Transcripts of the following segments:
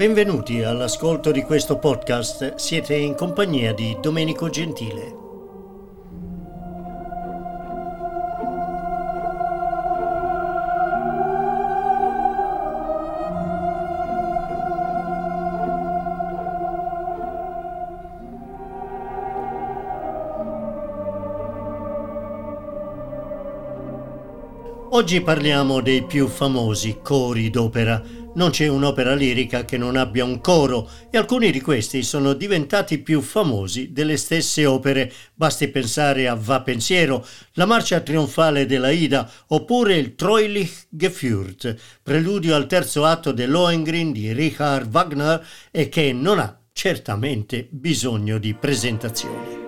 Benvenuti all'ascolto di questo podcast. Siete in compagnia di Domenico Gentile. Oggi parliamo dei più famosi cori d'opera. Non c'è un'opera lirica che non abbia un coro e alcuni di questi sono diventati più famosi delle stesse opere. Basti pensare a Va Pensiero, la marcia trionfale della Ida oppure il Treulich Geführt, preludio al terzo atto dell'Ohengrin di Richard Wagner e che non ha certamente bisogno di presentazioni.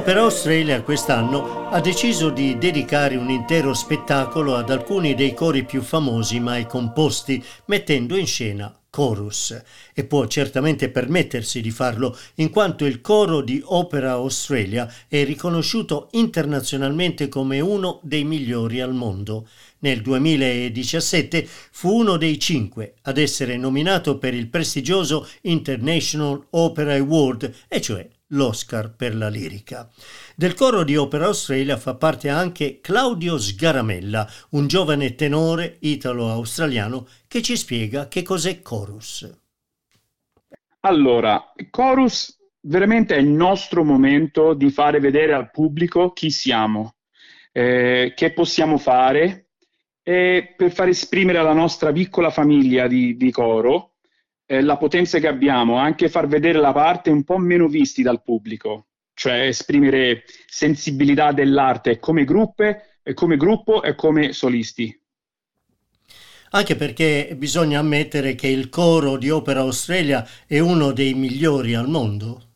Opera Australia quest'anno ha deciso di dedicare un intero spettacolo ad alcuni dei cori più famosi mai composti, mettendo in scena chorus e può certamente permettersi di farlo in quanto il coro di Opera Australia è riconosciuto internazionalmente come uno dei migliori al mondo. Nel 2017 fu uno dei cinque ad essere nominato per il prestigioso International Opera Award, e cioè l'Oscar per la lirica. Del coro di Opera Australia fa parte anche Claudio Sgaramella, un giovane tenore italo-australiano che ci spiega che cos'è chorus. Allora, chorus veramente è il nostro momento di fare vedere al pubblico chi siamo, eh, che possiamo fare e per far esprimere alla nostra piccola famiglia di, di coro eh, la potenza che abbiamo, anche far vedere la parte un po' meno visti dal pubblico, cioè esprimere sensibilità dell'arte come, gruppe, come gruppo e come solisti. Anche perché bisogna ammettere che il coro di Opera Australia è uno dei migliori al mondo.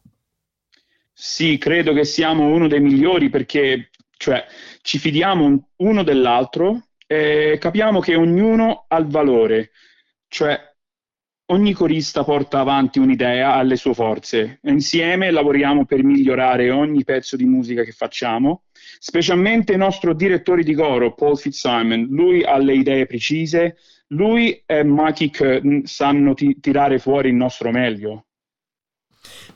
Sì, credo che siamo uno dei migliori perché cioè, ci fidiamo uno dell'altro e capiamo che ognuno ha il valore. Cioè, Ogni corista porta avanti un'idea alle sue forze insieme lavoriamo per migliorare ogni pezzo di musica che facciamo, specialmente il nostro direttore di coro, Paul Fitzsimon. Lui ha le idee precise, lui e Makik mm, sanno t- tirare fuori il nostro meglio.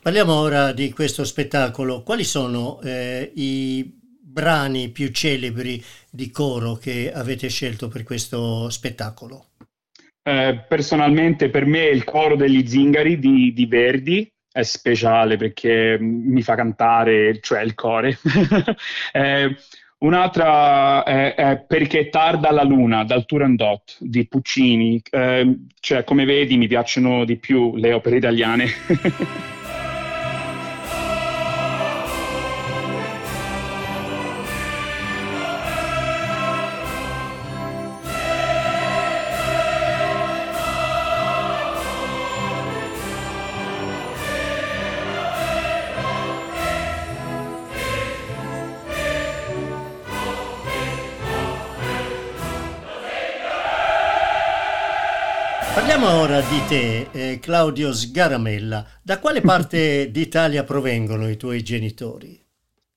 Parliamo ora di questo spettacolo. Quali sono eh, i brani più celebri di coro che avete scelto per questo spettacolo? Eh, personalmente per me il coro degli zingari di, di, Verdi è speciale perché mi fa cantare, cioè il core. eh, un'altra è, è, Perché tarda la luna dal Turandot di Puccini. Eh, cioè, come vedi, mi piacciono di più le opere italiane. Parliamo ora di te, eh, Claudio Sgaramella. Da quale parte d'Italia provengono i tuoi genitori?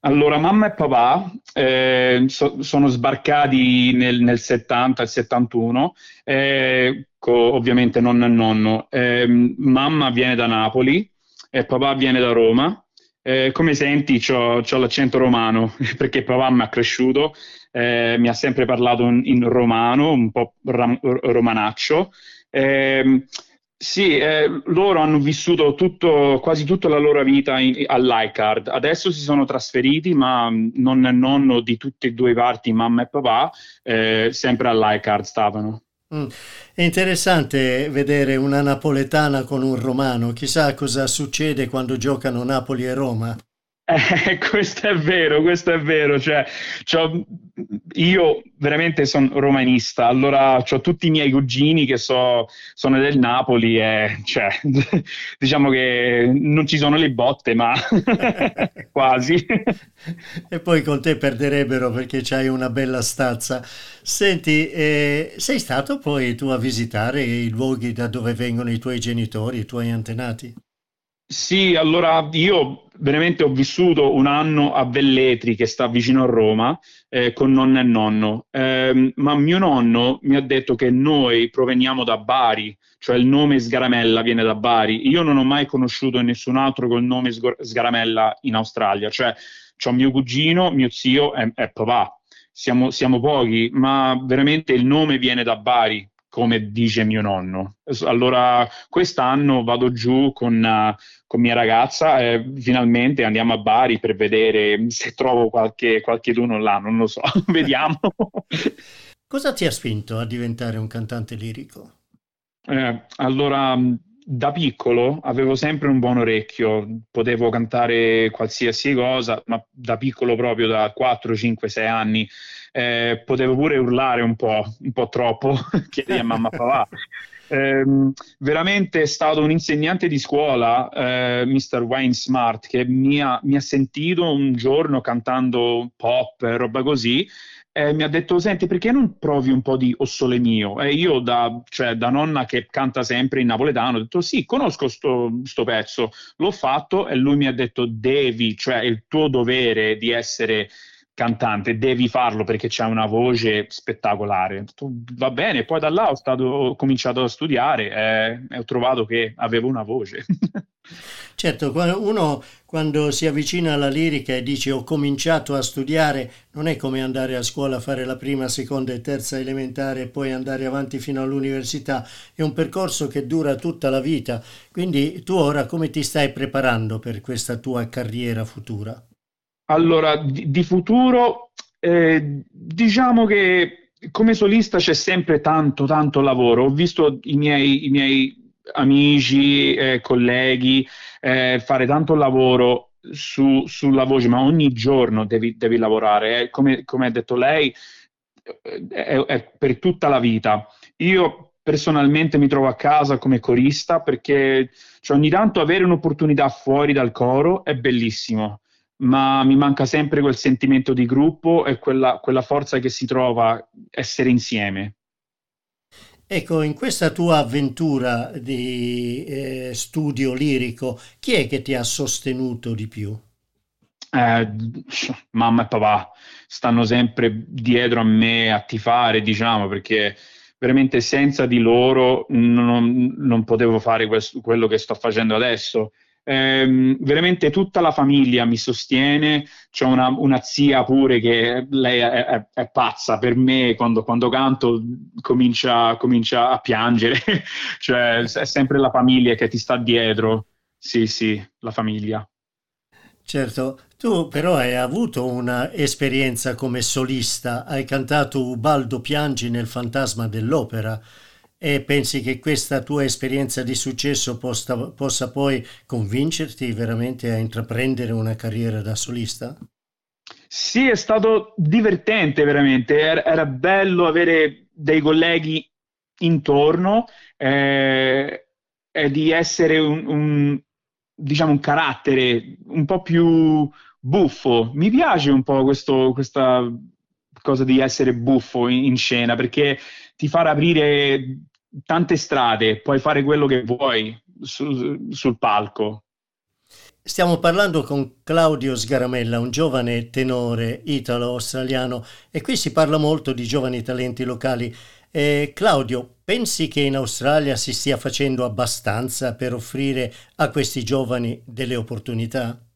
Allora, mamma e papà eh, so, sono sbarcati nel, nel 70 e 71, eh, co, ovviamente nonno e nonno. Eh, mamma viene da Napoli e papà viene da Roma. Eh, come senti, ho l'accento romano perché papà mi ha cresciuto, eh, mi ha sempre parlato in, in romano, un po' ram, romanaccio. Eh, sì, eh, loro hanno vissuto tutto, quasi tutta la loro vita in, all'ICARD. Adesso si sono trasferiti, ma non è nonno di tutte e due parti, mamma e papà, eh, sempre all'ICARD stavano. Mm. È interessante vedere una napoletana con un romano, chissà cosa succede quando giocano Napoli e Roma. Eh, questo è vero, questo è vero. Cioè, io veramente sono romanista, allora ho tutti i miei cugini che so, sono del Napoli e cioè, diciamo che non ci sono le botte, ma quasi. E poi con te perderebbero perché c'hai una bella stazza. Senti, eh, sei stato poi tu a visitare i luoghi da dove vengono i tuoi genitori, i tuoi antenati? Sì, allora io veramente ho vissuto un anno a Velletri, che sta vicino a Roma, eh, con nonna e nonno, eh, ma mio nonno mi ha detto che noi proveniamo da Bari, cioè il nome Sgaramella viene da Bari. Io non ho mai conosciuto nessun altro col nome Sgaramella in Australia, cioè c'ho mio cugino, mio zio e, e papà. Siamo, siamo pochi, ma veramente il nome viene da Bari, come dice mio nonno. Allora, quest'anno vado giù con, uh, con mia ragazza e finalmente andiamo a Bari per vedere se trovo qualche, qualche d'uno là, non lo so, vediamo. Cosa ti ha spinto a diventare un cantante lirico? Eh, allora, da piccolo avevo sempre un buon orecchio, potevo cantare qualsiasi cosa, ma da piccolo proprio da 4, 5, 6 anni eh, potevo pure urlare un po', un po troppo, chiedi a mamma e papà. Eh, veramente è stato un insegnante di scuola, eh, Mr. Wayne Smart, che mi ha, mi ha sentito un giorno cantando pop e roba così e mi ha detto: Senti, perché non provi un po' di O Sole Mio? E io, da, cioè, da nonna che canta sempre in napoletano, ho detto: Sì, conosco sto, sto, pezzo. L'ho fatto e lui mi ha detto: Devi, cioè, è il tuo dovere di essere cantante, devi farlo perché c'è una voce spettacolare. Va bene, poi da là ho, stato, ho cominciato a studiare e ho trovato che avevo una voce. certo, uno quando si avvicina alla lirica e dice ho cominciato a studiare, non è come andare a scuola a fare la prima, seconda e terza elementare e poi andare avanti fino all'università, è un percorso che dura tutta la vita. Quindi tu ora come ti stai preparando per questa tua carriera futura? Allora, di, di futuro, eh, diciamo che come solista c'è sempre tanto, tanto lavoro. Ho visto i miei, i miei amici, eh, colleghi eh, fare tanto lavoro su, sulla voce, ma ogni giorno devi, devi lavorare. Come, come, ha detto lei, è, è per tutta la vita. Io personalmente mi trovo a casa come corista perché cioè, ogni tanto avere un'opportunità fuori dal coro è bellissimo ma mi manca sempre quel sentimento di gruppo e quella, quella forza che si trova essere insieme. Ecco, in questa tua avventura di eh, studio lirico, chi è che ti ha sostenuto di più? Eh, mamma e papà stanno sempre dietro a me a tifare, diciamo, perché veramente senza di loro non, non potevo fare questo, quello che sto facendo adesso ehm, veramente tutta la famiglia mi sostiene, c'è una, una, zia pure che lei è, è, è pazza per me, quando, quando canto comincia, comincia, a piangere, cioè è sempre la famiglia che ti sta dietro, sì sì, la famiglia. Certo, tu però hai avuto un'esperienza come solista, hai cantato Ubaldo Piangi nel Fantasma dell'Opera. E pensi che questa tua esperienza di successo possa, possa poi convincerti veramente a intraprendere una carriera da solista? Sì, è stato divertente veramente, era, era bello avere dei colleghi intorno eh, e di essere un, un, diciamo, un carattere un po' più buffo. Mi piace un po' questo, questa cosa di essere buffo in, in scena perché ti fa aprire tante strade, puoi fare quello che vuoi su, sul palco. Stiamo parlando con Claudio Sgaramella, un giovane tenore italo-australiano e qui si parla molto di giovani talenti locali. Eh, Claudio, pensi che in Australia si stia facendo abbastanza per offrire a questi giovani delle opportunità?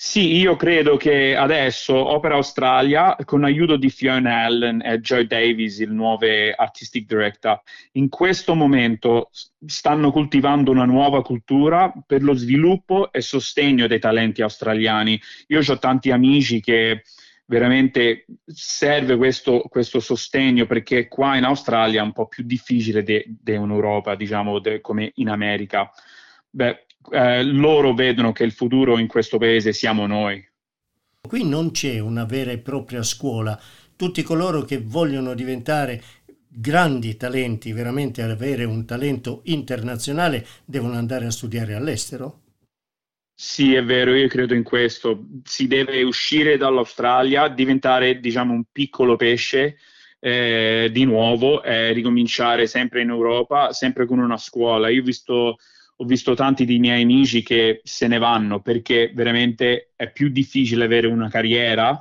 Sì, io credo che adesso Opera Australia, con l'aiuto di Fiona Allen e Joe Davis, il nuovo artistic director, in questo momento stanno coltivando una nuova cultura per lo sviluppo e sostegno dei talenti australiani. Io ho tanti amici che veramente serve questo, questo, sostegno perché qua in Australia è un po' più difficile di de, de un'Europa, diciamo, de, come in America. Beh, eh, loro vedono che il futuro in questo paese siamo noi. Qui non c'è una vera e propria scuola. Tutti coloro che vogliono diventare grandi talenti, veramente avere un talento internazionale, devono andare a studiare all'estero? Sì, è vero, io credo in questo. Si deve uscire dall'Australia, diventare, diciamo, un piccolo pesce eh, di nuovo e ricominciare sempre in Europa, sempre con una scuola. Io ho visto, ho visto tanti dei miei amici che se ne vanno perché veramente è più difficile avere una carriera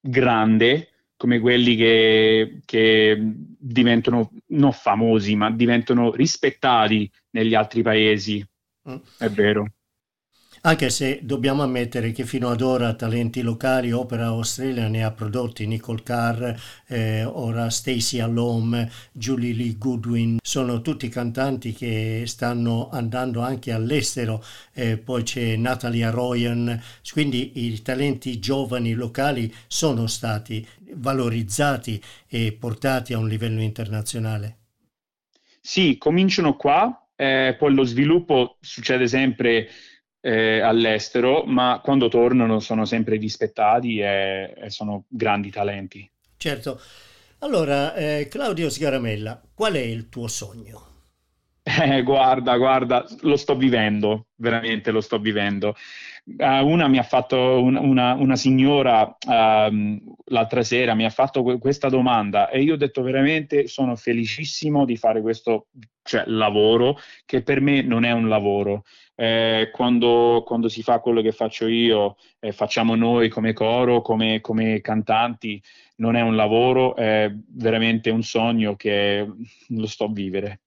grande come quelli che, che diventano non famosi, ma diventano rispettati negli altri paesi. Mm. È vero. Anche se dobbiamo ammettere che fino ad ora talenti locali, Opera Australia ne ha prodotti Nicole Carr, eh, ora Stacey Alom, Julie Lee Goodwin, sono tutti cantanti che stanno andando anche all'estero, eh, poi c'è Natalie Arroyan, quindi i talenti giovani locali sono stati valorizzati e portati a un livello internazionale. Sì, cominciano qua, eh, poi lo sviluppo succede sempre eh, all'estero, ma quando tornano sono sempre rispettati e, e sono grandi talenti. Certo. Allora, eh, Claudio Sgaramella, qual è il tuo sogno? Eh, guarda, guarda, lo sto vivendo, veramente lo sto vivendo. Uh, una mi ha fatto, un, una, una, signora uh, l'altra sera mi ha fatto que- questa domanda e io ho detto veramente sono felicissimo di fare questo cioè, lavoro che per me non è un lavoro. Eh, quando, quando, si fa quello che faccio io, eh, facciamo noi come coro, come, come, cantanti, non è un lavoro, è veramente un sogno che lo sto a vivere.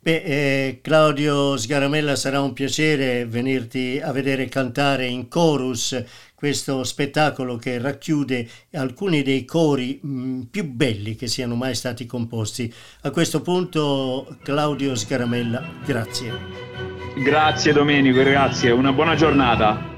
Beh, eh, Claudio Sgaramella, sarà un piacere venirti a vedere cantare in chorus questo spettacolo che racchiude alcuni dei cori mh, mm, più belli che siano mai stati composti. A questo punto, Claudio Sgaramella, grazie. Grazie Domenico, grazie, una buona giornata.